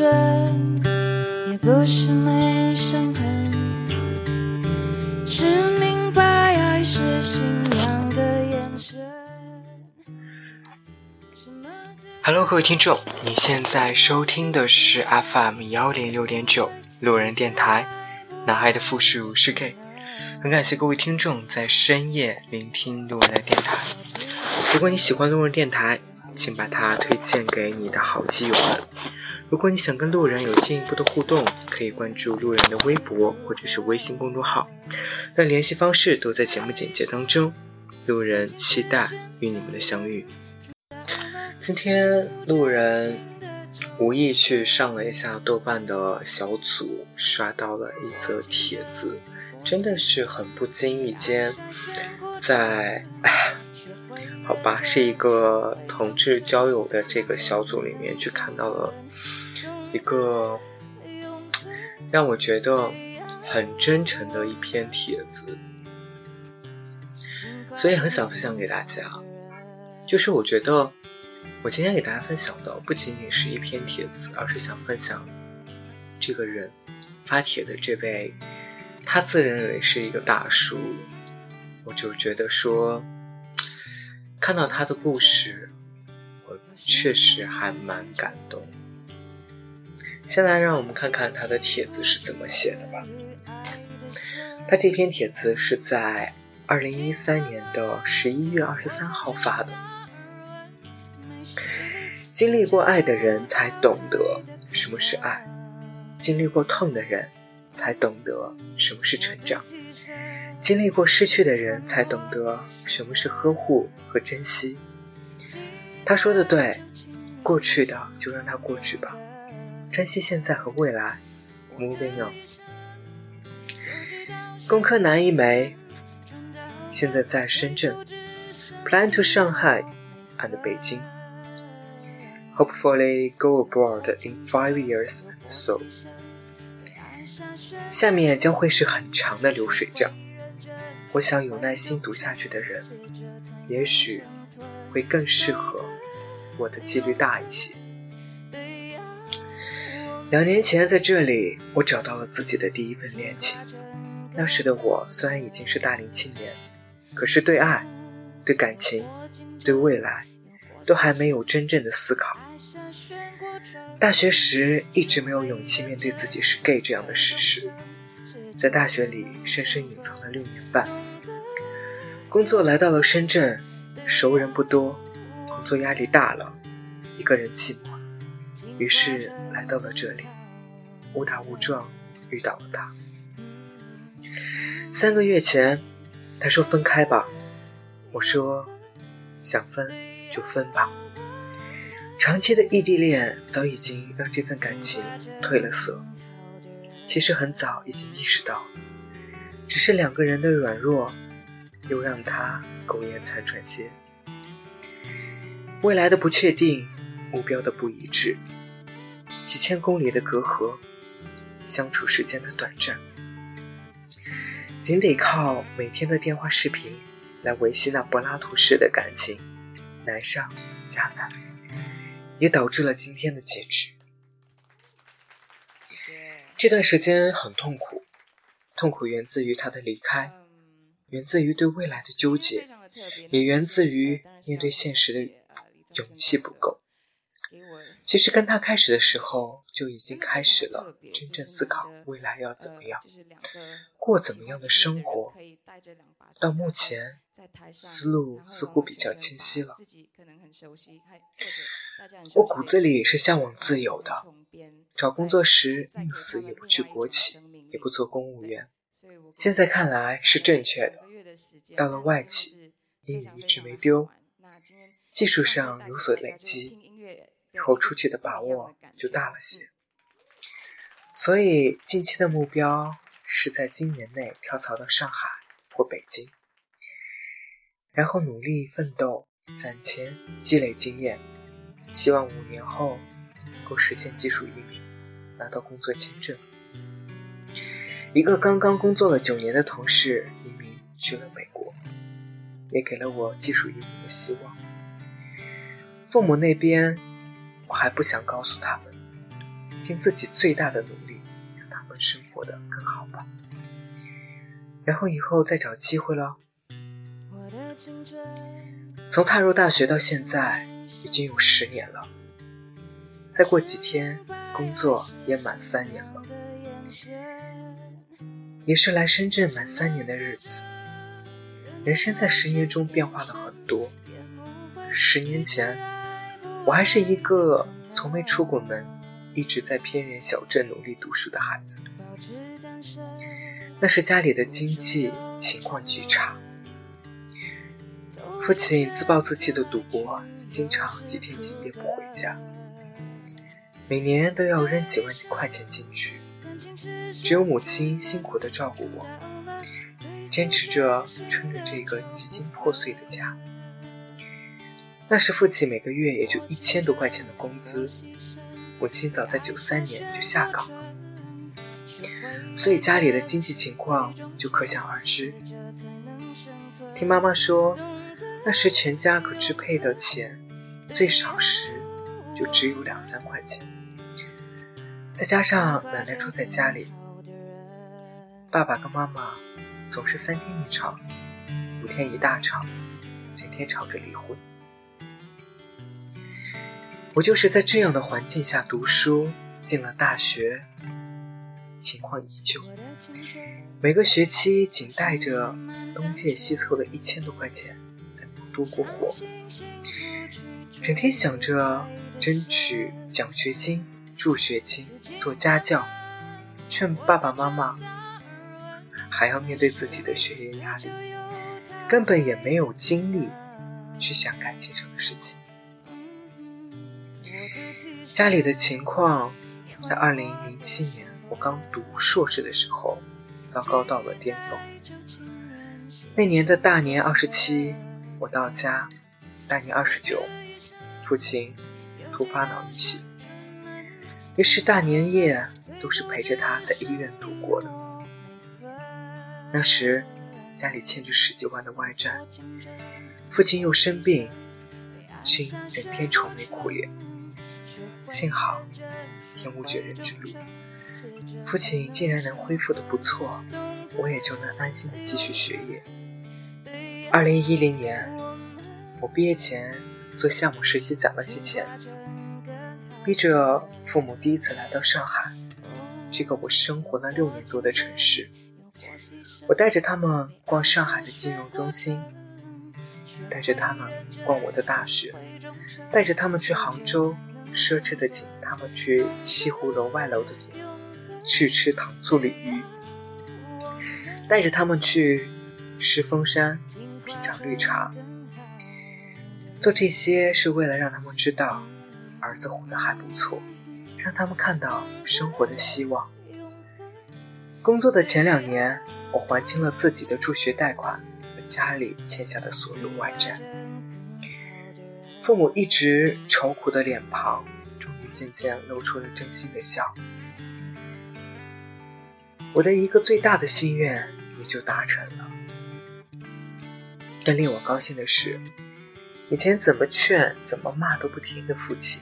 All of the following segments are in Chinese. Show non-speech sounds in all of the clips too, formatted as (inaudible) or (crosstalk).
也不是没伤痕，是明白爱是信仰的眼神。Hello，各位听众，你现在收听的是 FM 幺零六点九路人电台，男孩的复数是 gay。很感谢各位听众在深夜聆听路人的电台。如果你喜欢路人电台，请把它推荐给你的好基友们。如果你想跟路人有进一步的互动，可以关注路人的微博或者是微信公众号，那联系方式都在节目简介当中。路人期待与你们的相遇。今天路人无意去上了一下豆瓣的小组，刷到了一则帖子，真的是很不经意间，在好吧，是一个同志交友的这个小组里面去看到了一个让我觉得很真诚的一篇帖子，所以很想分享给大家。就是我觉得，我今天给大家分享的不仅仅是一篇帖子，而是想分享这个人发帖的这位，他自认为是一个大叔，我就觉得说，看到他的故事，我确实还蛮感动。先来让我们看看他的帖子是怎么写的吧。他这篇帖子是在二零一三年的十一月二十三号发的。经历过爱的人才懂得什么是爱，经历过痛的人才懂得什么是成长，经历过失去的人才懂得什么是呵护和珍惜。他说的对，过去的就让它过去吧，珍惜现在和未来。Moving on。工科男一枚，现在在深圳，plan to Shanghai and 北京。Hopefully go abroad in five years so。下面将会是很长的流水账，我想有耐心读下去的人，也许会更适合我的几率大一些。两年前在这里，我找到了自己的第一份恋情。那时的我虽然已经是大龄青年，可是对爱、对感情、对未来，都还没有真正的思考。大学时一直没有勇气面对自己是 gay 这样的事实，在大学里深深隐藏了六年半。工作来到了深圳，熟人不多，工作压力大了，一个人寂寞，于是来到了这里，误打误撞遇到了他。三个月前，他说分开吧，我说想分就分吧。长期的异地恋早已经让这份感情褪了色。其实很早已经意识到，只是两个人的软弱，又让他苟延残喘些。未来的不确定，目标的不一致，几千公里的隔阂，相处时间的短暂，仅得靠每天的电话视频来维系那柏拉图式的感情，难上加难。也导致了今天的结局。这段时间很痛苦，痛苦源自于他的离开，源自于对未来的纠结，也源自于面对现实的勇气不够。其实跟他开始的时候就已经开始了真正思考未来要怎么样，过怎么样的生活。到目前，思路似乎比较清晰了。我骨子里是向往自由的，找工作时宁死也不去国企，也不做公务员。现在看来是正确的。到了外企，英语一直没丢，技术上有所累积，以后出去的把握就大了些。所以近期的目标是在今年内跳槽到上海或北京，然后努力奋斗，攒钱积累经验。希望五年后能够实现技术移民，拿到工作签证。一个刚刚工作了九年的同事移民去了美国，也给了我技术移民的希望。父母那边我还不想告诉他们，尽自己最大的努力，让他们生活的更好吧。然后以后再找机会喽。从踏入大学到现在，已经有十年了。再过几天，工作也满三年了，也是来深圳满三年的日子。人生在十年中变化了很多。十年前，我还是一个从未出过门、一直在偏远小镇努力读书的孩子。那时家里的经济情况极差，父亲自暴自弃的赌博，经常几天几夜不回家，每年都要扔几万块钱进去，只有母亲辛苦的照顾我，坚持着撑着这个几近破碎的家。那时父亲每个月也就一千多块钱的工资，母亲早在九三年就下岗了。所以家里的经济情况就可想而知。听妈妈说，那时全家可支配的钱，最少时就只有两三块钱。再加上奶奶住在家里，爸爸跟妈妈总是三天一吵，五天一大吵，整天吵着离婚。我就是在这样的环境下读书，进了大学。情况依旧，每个学期仅带着东借西凑的一千多块钱在度过活，整天想着争取奖学金、助学金、做家教，劝爸爸妈妈，还要面对自己的学业压力，根本也没有精力去想感情上的事情。家里的情况，在二零零七年。我刚读硕士的时候，糟糕到了巅峰。那年的大年二十七，我到家；大年二十九，父亲突发脑溢血。于是大年夜都是陪着他在医院度过的。那时家里欠着十几万的外债，父亲又生病，亲整天愁眉苦脸。幸好天无绝人之路。父亲竟然能恢复的不错，我也就能安心的继续学业。二零一零年，我毕业前做项目实习攒了些钱，逼着父母第一次来到上海，这个我生活了六年多的城市。我带着他们逛上海的金融中心，带着他们逛我的大学，带着他们去杭州，奢侈的请他们去西湖楼外楼的。去吃糖醋鲤鱼，带着他们去石峰山品尝绿茶。做这些是为了让他们知道儿子活得还不错，让他们看到生活的希望。工作的前两年，我还清了自己的助学贷款和家里欠下的所有外债。父母一直愁苦的脸庞，终于渐渐露出了真心的笑。我的一个最大的心愿也就达成了。更令我高兴的是，以前怎么劝、怎么骂都不听的父亲，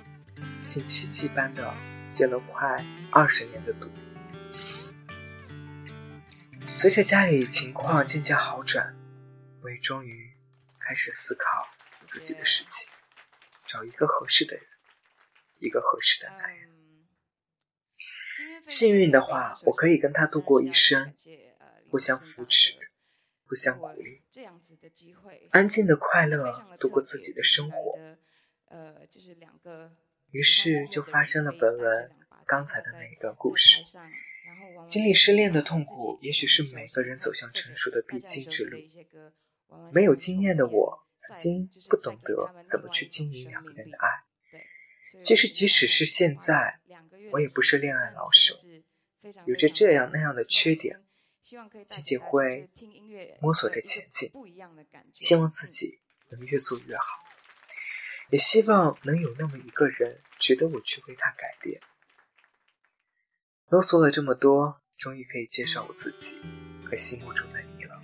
竟奇迹般的戒了快二十年的毒。随着家里情况渐渐好转，我也终于开始思考自己的事情，找一个合适的人，一个合适的男人。幸运的话，我可以跟他度过一生，互相扶持，互相鼓励，安静的快乐度过自己的生活。呃，就是两个于是就发生了本文刚才的那一段故事。经历失恋的痛苦，也许是每个人走向成熟的必经之路。没有经验的我，曾经不懂得怎么去经营两个人的爱。其实，即使是现在。我也不是恋爱老手，有着这样那样的缺点，仅仅会摸索着前进，希望自己能越做越好，也希望能有那么一个人值得我去为他改变。啰嗦了这么多，终于可以介绍我自己和心目中的你了。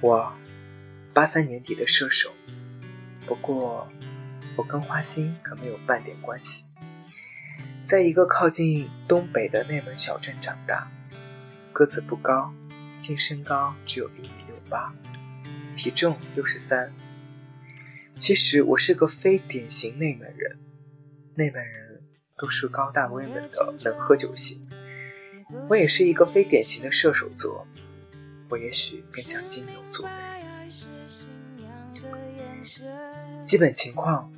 我八三年底的射手，不过我跟花心可没有半点关系。在一个靠近东北的内蒙小镇长大，个子不高，净身高只有一米六八，体重六十三。其实我是个非典型内蒙人，内蒙人都是高大威猛的能喝酒型，我也是一个非典型的射手座，我也许更像金牛座。基本情况。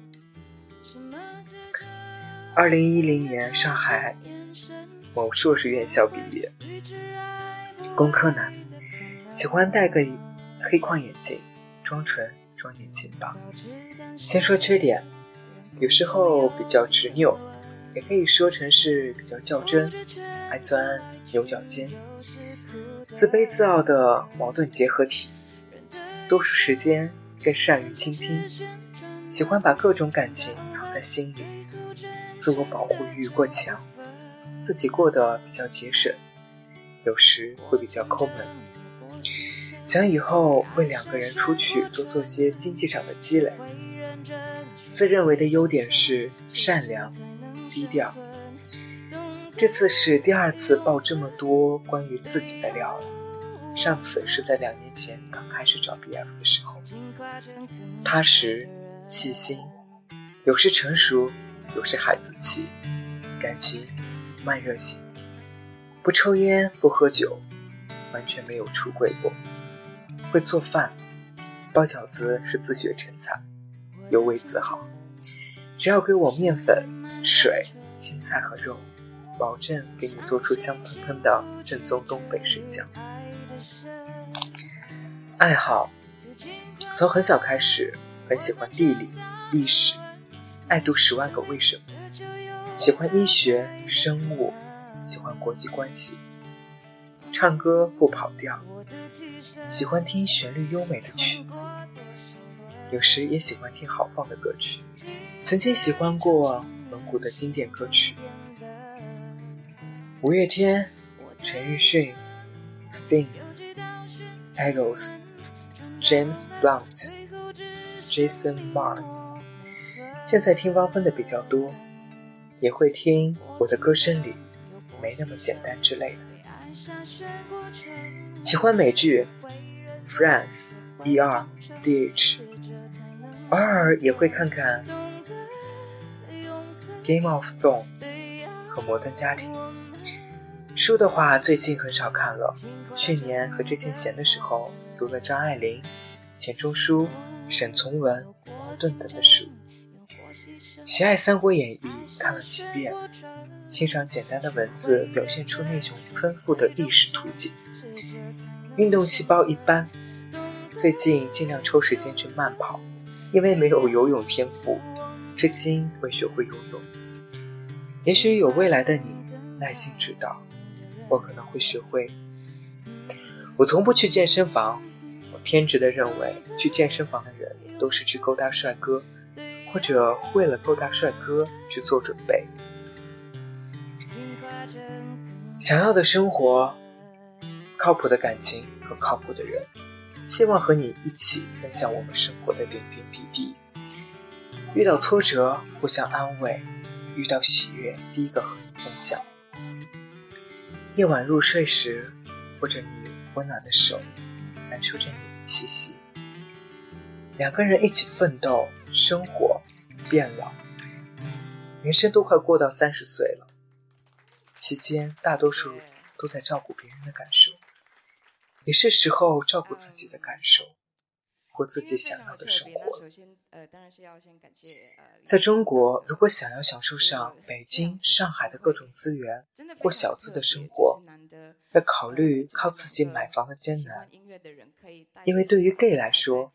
二零一零年上海某硕士院校毕业，工科男，喜欢戴个黑框眼镜，装纯装年轻吧。先说缺点，有时候比较执拗，也可以说成是比较较真，爱钻牛角尖，自卑自傲的矛盾结合体。多数时间更善于倾听，喜欢把各种感情藏在心里。自我保护欲过强，自己过得比较节省，有时会比较抠门，想以后为两个人出去多做些经济上的积累。自认为的优点是善良、低调。这次是第二次爆这么多关于自己的料了，上次是在两年前刚开始找 BF 的时候，踏实、细心，有时成熟。有时孩子气，感情慢热型，不抽烟不喝酒，完全没有出柜过，会做饭，包饺子是自学成才，尤为自豪。只要给我面粉、水、青菜和肉，保证给你做出香喷喷的正宗东北水饺。爱好，从很小开始，很喜欢地理、历史。爱读《十万个为什么》，喜欢医学、生物，喜欢国际关系，唱歌不跑调，喜欢听旋律优美的曲子，有时也喜欢听豪放的歌曲。曾经喜欢过蒙古的经典歌曲，五月天、陈奕迅、Sting、Eagles、James Blunt、Jason Mars。现在听汪峰的比较多，也会听我的歌声里没那么简单之类的。喜欢美剧《Friends》、《ER》、《D.H.》，偶尔也会看看《Game of Thrones》和《摩登家庭》。书的话，最近很少看了。去年和之前闲的时候，读了张爱玲、钱钟书、沈从文、茅盾等的书。喜爱《三国演义》，看了几遍，欣赏简单的文字表现出那种丰富的历史图景。运动细胞一般，最近尽量抽时间去慢跑，因为没有游泳天赋，至今未学会游泳。也许有未来的你耐心指导，我可能会学会。我从不去健身房，我偏执的认为去健身房的人都是去勾搭帅哥。或者为了勾搭帅哥去做准备，想要的生活，靠谱的感情和靠谱的人，希望和你一起分享我们生活的点点滴滴。遇到挫折互相安慰，遇到喜悦第一个和你分享。夜晚入睡时，握着你温暖的手，感受着你的气息，两个人一起奋斗生活。变老，人生都快过到三十岁了，期间大多数都在照顾别人的感受，也是时候照顾自己的感受，过自己想要的生活。首先，呃，当然是要先感谢。在中国，如果想要享受上北京、上海的各种资源，过小资的生活，要考虑靠自己买房的艰难，因为对于 gay 来说。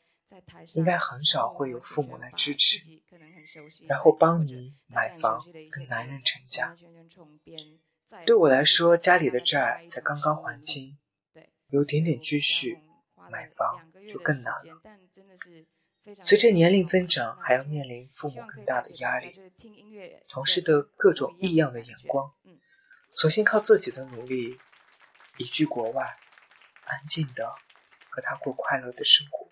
应该很少会有父母来支持，然后帮你买房跟男人成家。对我来说，家里的债才刚刚还清，有点点积蓄，买房就更难了。随着年龄增长，还要面临父母更大的压力，同事的各种异样的眼光，索性靠自己的努力，移居国外，安静的和他过快乐的生活。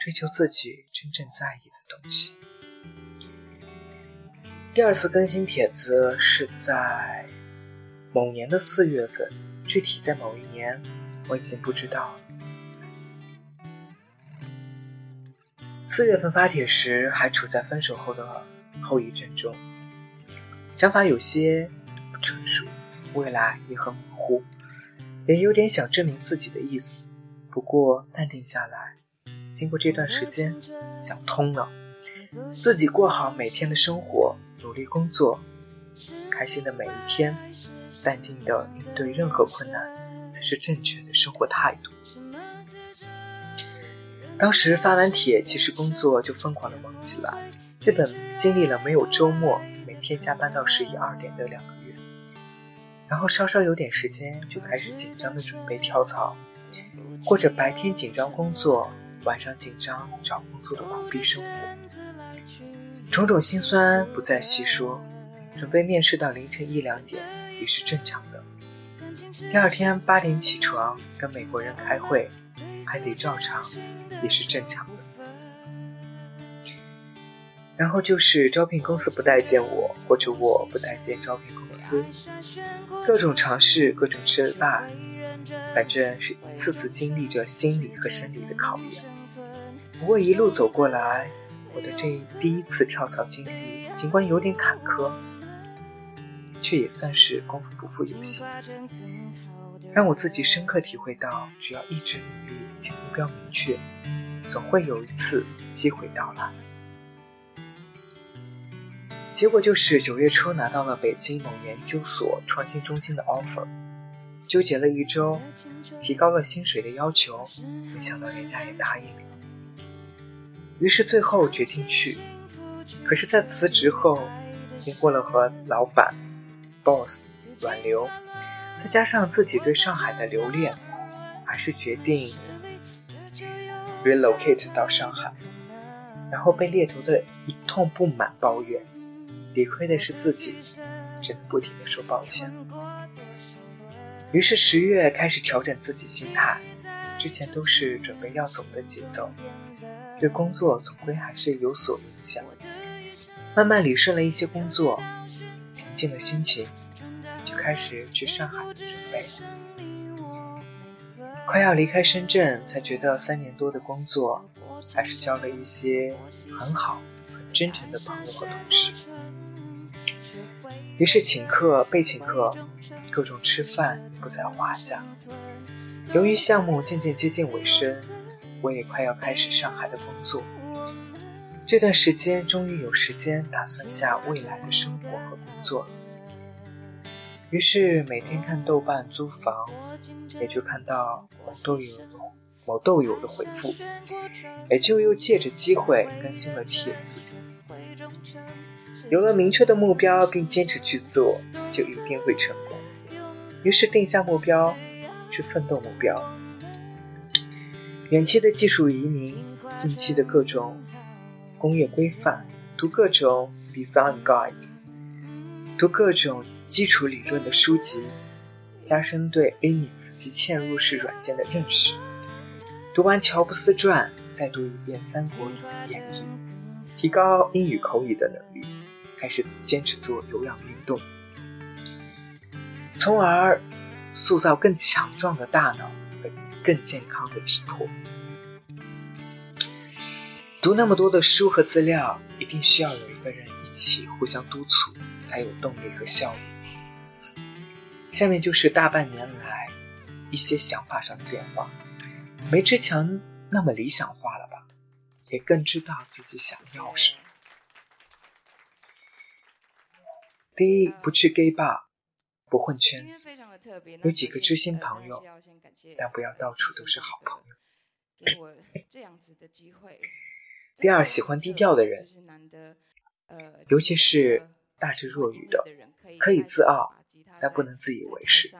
追求自己真正在意的东西。第二次更新帖子是在某年的四月份，具体在某一年我已经不知道。四月份发帖时还处在分手后的后遗症中，想法有些不成熟，未来也很模糊，也有点想证明自己的意思。不过淡定下来，经过这段时间，想通了，自己过好每天的生活。努力工作，开心的每一天，淡定的应对任何困难，才是正确的生活态度。当时发完帖，其实工作就疯狂的忙起来，基本经历了没有周末，每天加班到十一二点的两个月。然后稍稍有点时间，就开始紧张的准备跳槽，过着白天紧张工作，晚上紧张找工作的苦逼生活。种种心酸不再细说，准备面试到凌晨一两点也是正常的。第二天八点起床跟美国人开会，还得照常，也是正常的。然后就是招聘公司不待见我，或者我不待见招聘公司，各种尝试，各种失败，反正是一次次经历着心理和生理的考验。不过一路走过来。我的这第一次跳槽经历，尽管有点坎坷，却也算是功夫不负有心，让我自己深刻体会到，只要一直努力且目标明确，总会有一次机会到来。结果就是九月初拿到了北京某研究所创新中心的 offer，纠结了一周，提高了薪水的要求，没想到人家也答应了。于是最后决定去，可是，在辞职后，经过了和老板、boss 挽留，再加上自己对上海的留恋，还是决定 relocate 到上海。然后被猎头的一通不满抱怨，理亏的是自己，只能不停的说抱歉。于是十月开始调整自己心态，之前都是准备要走的节奏。对工作总归还是有所影响，慢慢理顺了一些工作，平静了心情，就开始去上海的准备。快要离开深圳，才觉得三年多的工作，还是交了一些很好、很真诚的朋友和同事。于是请客、被请客，各种吃饭不在话下。由于项目渐渐接近尾声。我也快要开始上海的工作，这段时间终于有时间打算下未来的生活作。于是每天看豆瓣租房，也就看到某豆友某豆友的回复，也就又借着机会更新了帖子。有了明确的目标并坚持去做，就一定会成功。于是定下目标，去奋斗目标。远期的技术移民，近期的各种工业规范，读各种 design guide，读各种基础理论的书籍，加深对 Linux 及嵌入式软件的认识。读完乔布斯传，再读一遍《三国演义》，提高英语口语的能力，开始坚持做有氧运动，从而塑造更强壮的大脑和。更健康的体魄。读那么多的书和资料，一定需要有一个人一起互相督促，才有动力和效率。下面就是大半年来一些想法上的变化，没之前那么理想化了吧，也更知道自己想要什么。第一，不去 gay bar，不混圈子，有几个知心朋友。但不要到处都是好朋友。我这样子的机会。第二，喜欢低调的人，尤其是大智若愚的，可以自傲，但不能自以为是。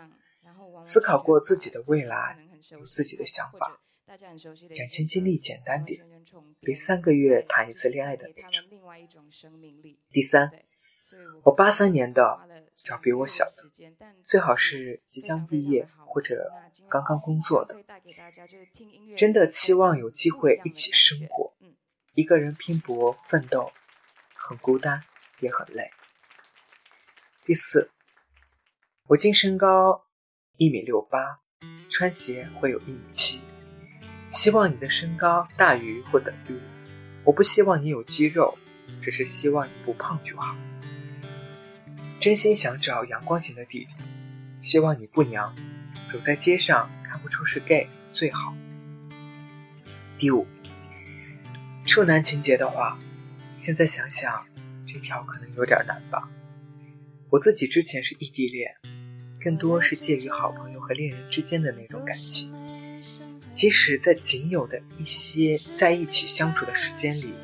思考过自己的未来，有自己的想法。感情经历简单点，别三个月谈一次恋爱的那种。第三，我八三年的，找比我小的，最好是即将毕业。或者刚刚工作的，真的期望有机会一起生活。一个人拼搏奋斗，很孤单，也很累。第四，我净身高一米六八，穿鞋会有一米七。希望你的身高大于或等于我。我不希望你有肌肉，只是希望你不胖就好。真心想找阳光型的弟弟，希望你不娘，走在街上看不出是 gay 最好。第五，处男情节的话，现在想想，这条可能有点难吧。我自己之前是异地恋，更多是介于好朋友和恋人之间的那种感情。即使在仅有的一些在一起相处的时间里，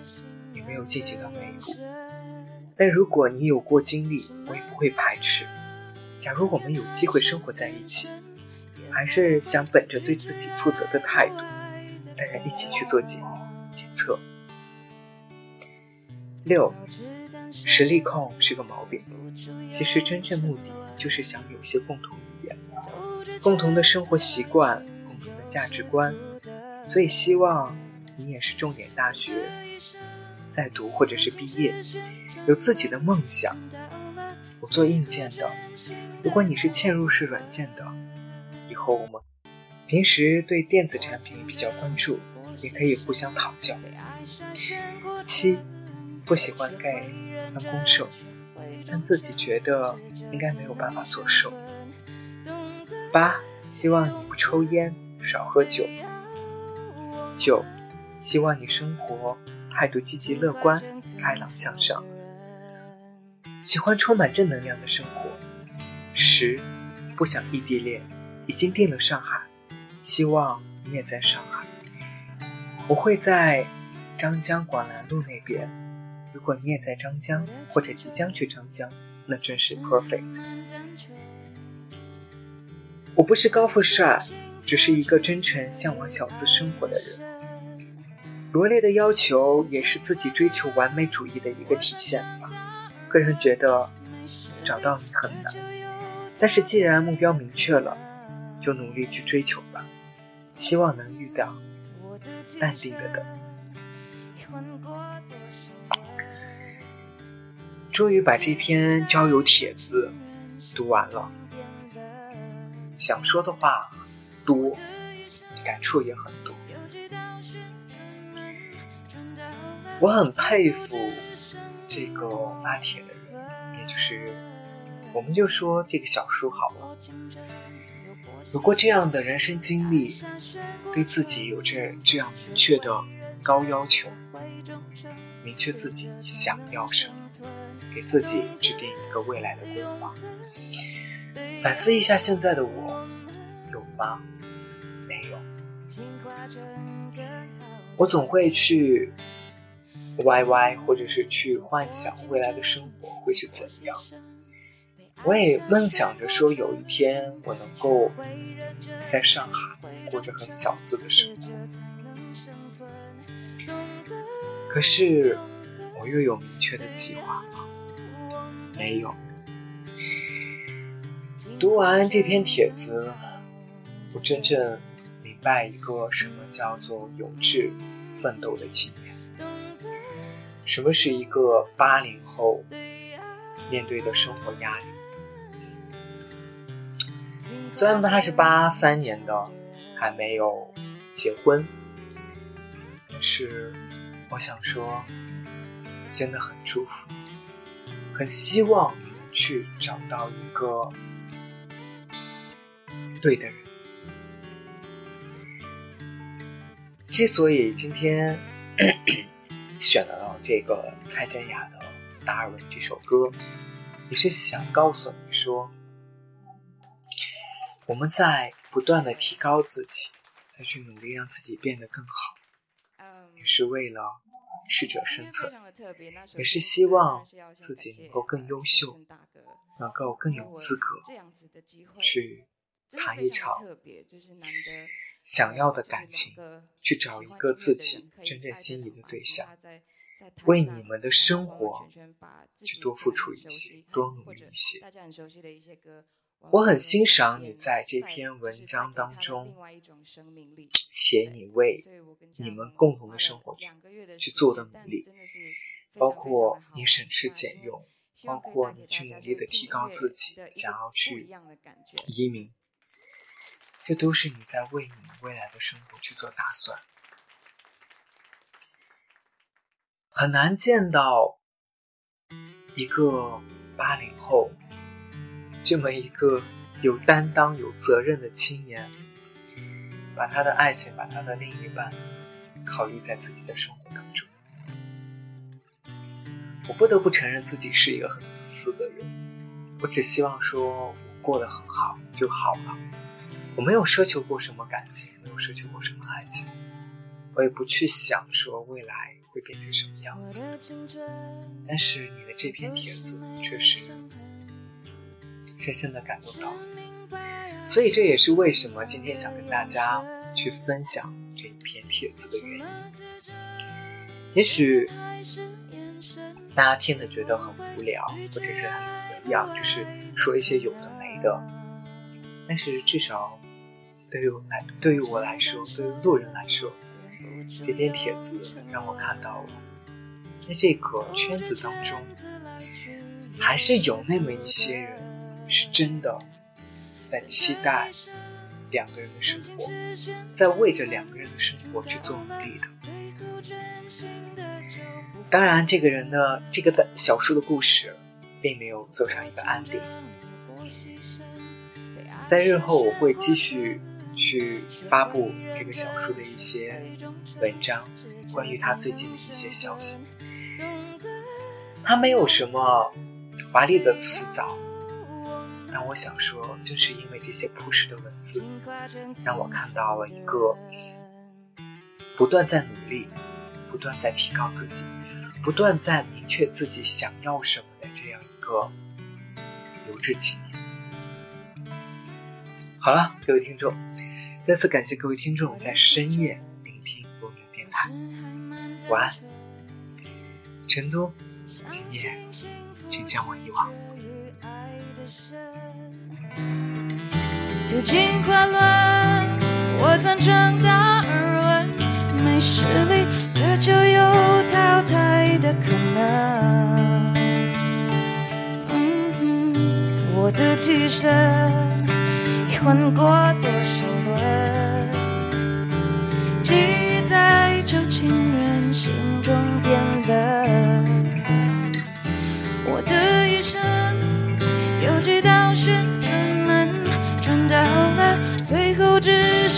也没有进行到那一步。但如果你有过经历，我也不会排斥。假如我们有机会生活在一起，还是想本着对自己负责的态度，大家一起去做检检测。六。实力控是个毛病，其实真正目的就是想有些共同语言、共同的生活习惯、共同的价值观，所以希望你也是重点大学在读或者是毕业，有自己的梦想。我做硬件的，如果你是嵌入式软件的，以后我们平时对电子产品比较关注，也可以互相讨教。七，不喜欢 gay。分公社，但自己觉得应该没有办法做瘦。八，希望你不抽烟，少喝酒。九，希望你生活态度积极乐观、开朗向上，喜欢充满正能量的生活。十，不想异地恋，已经定了上海，希望你也在上海。我会在张江广兰路那边。如果你也在张江，或者即将去张江，那真是 perfect。我不是高富帅，只是一个真诚向往小资生活的人。罗列的要求也是自己追求完美主义的一个体现吧。个人觉得找到你很难，但是既然目标明确了，就努力去追求吧。希望能遇到，淡定的等。终于把这篇交友帖子读完了，想说的话很多，感触也很多。我很佩服这个发帖的人，也就是我们就说这个小叔好了，有过这样的人生经历，对自己有着这样明确的高要求，明确自己想要什么。给自己制定一个未来的规划，反思一下现在的我，有吗？没有。我总会去 YY，或者是去幻想未来的生活会是怎样。我也梦想着说，有一天我能够在上海过着很小资的生活。可是，我又有明确的计划吗。没有。读完这篇帖子，我真正明白一个什么叫做有志奋斗的青年，什么是一个八零后面对的生活压力。虽然他是八三年的，还没有结婚，但是我想说，真的很祝福。很希望你能去找到一个对的人。之所以今天 (clears throat) 选了这个蔡健雅的《达尔文》这首歌，也是想告诉你说，我们在不断的提高自己，再去努力让自己变得更好，也是为了。适者生存，也是希望自己能够更优秀，能够更有资格去谈一场想要的感情，去找一个自己真正心仪的对象，为你们的生活去多付出一些，多努力一些。我很欣赏你在这篇文章当中写你为你们共同的生活去去做的努力，包括你省吃俭用，包括你去努力的提高自己，想要去移民，这都是你在为你们未来的生活去做打算。很难见到一个八零后这么一个有担当、有责任的青年，把他的爱情、把他的另一半考虑在自己的生活当中。我不得不承认自己是一个很自私的人，我只希望说我过得很好就好了。我没有奢求过什么感情，没有奢求过什么爱情，我也不去想说未来会变成什么样子。但是你的这篇帖子却是深深的感动到，所以这也是为什么今天想跟大家去分享这一篇帖子的原因。也许。大家听的觉得很无聊，或者是很怎样，就是说一些有的没的。但是至少对于我来，对于我来说，对于路人来说，这篇帖子让我看到了，在这个圈子当中，还是有那么一些人是真的在期待两个人的生活，在为着两个人的生活去做努力的。当然，这个人呢，这个的小说的故事，并没有做上一个安定。在日后，我会继续去发布这个小说的一些文章，关于他最近的一些消息。他没有什么华丽的辞藻，但我想说，就是因为这些朴实的文字，让我看到了一个不断在努力、不断在提高自己。不断在明确自己想要什么的这样一个有志青年。好了，各位听众，再次感谢各位听众在深夜聆听罗牛电台。晚安，成都，今夜，请将我遗忘。我曾称大耳闻，没实力。这就有淘汰的可能。嗯，我的替身已换过多少轮，记忆在旧情人心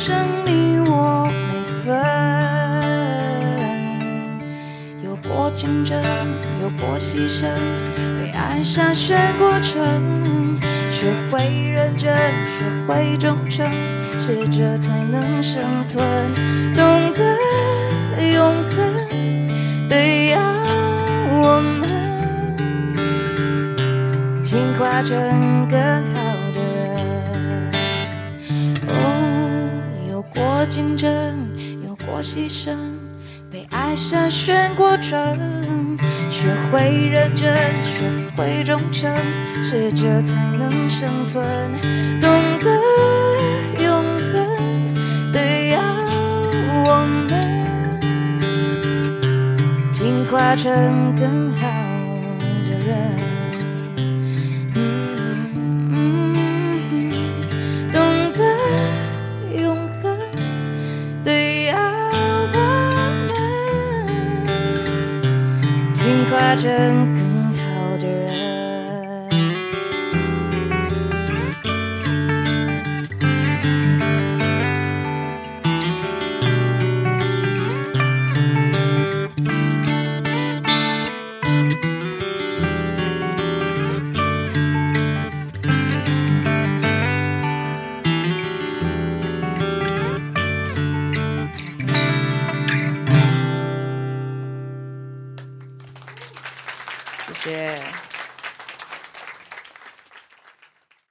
生你我每分。有过竞争有过牺牲，被爱筛选过程，学会认真，学会忠诚，适者才能生存。懂得永恒，得要我们进化成更竞争，有过牺牲。被爱筛选过程，学会认真，学会忠诚，适者才能生存。懂得永恒，得要我们进化成更好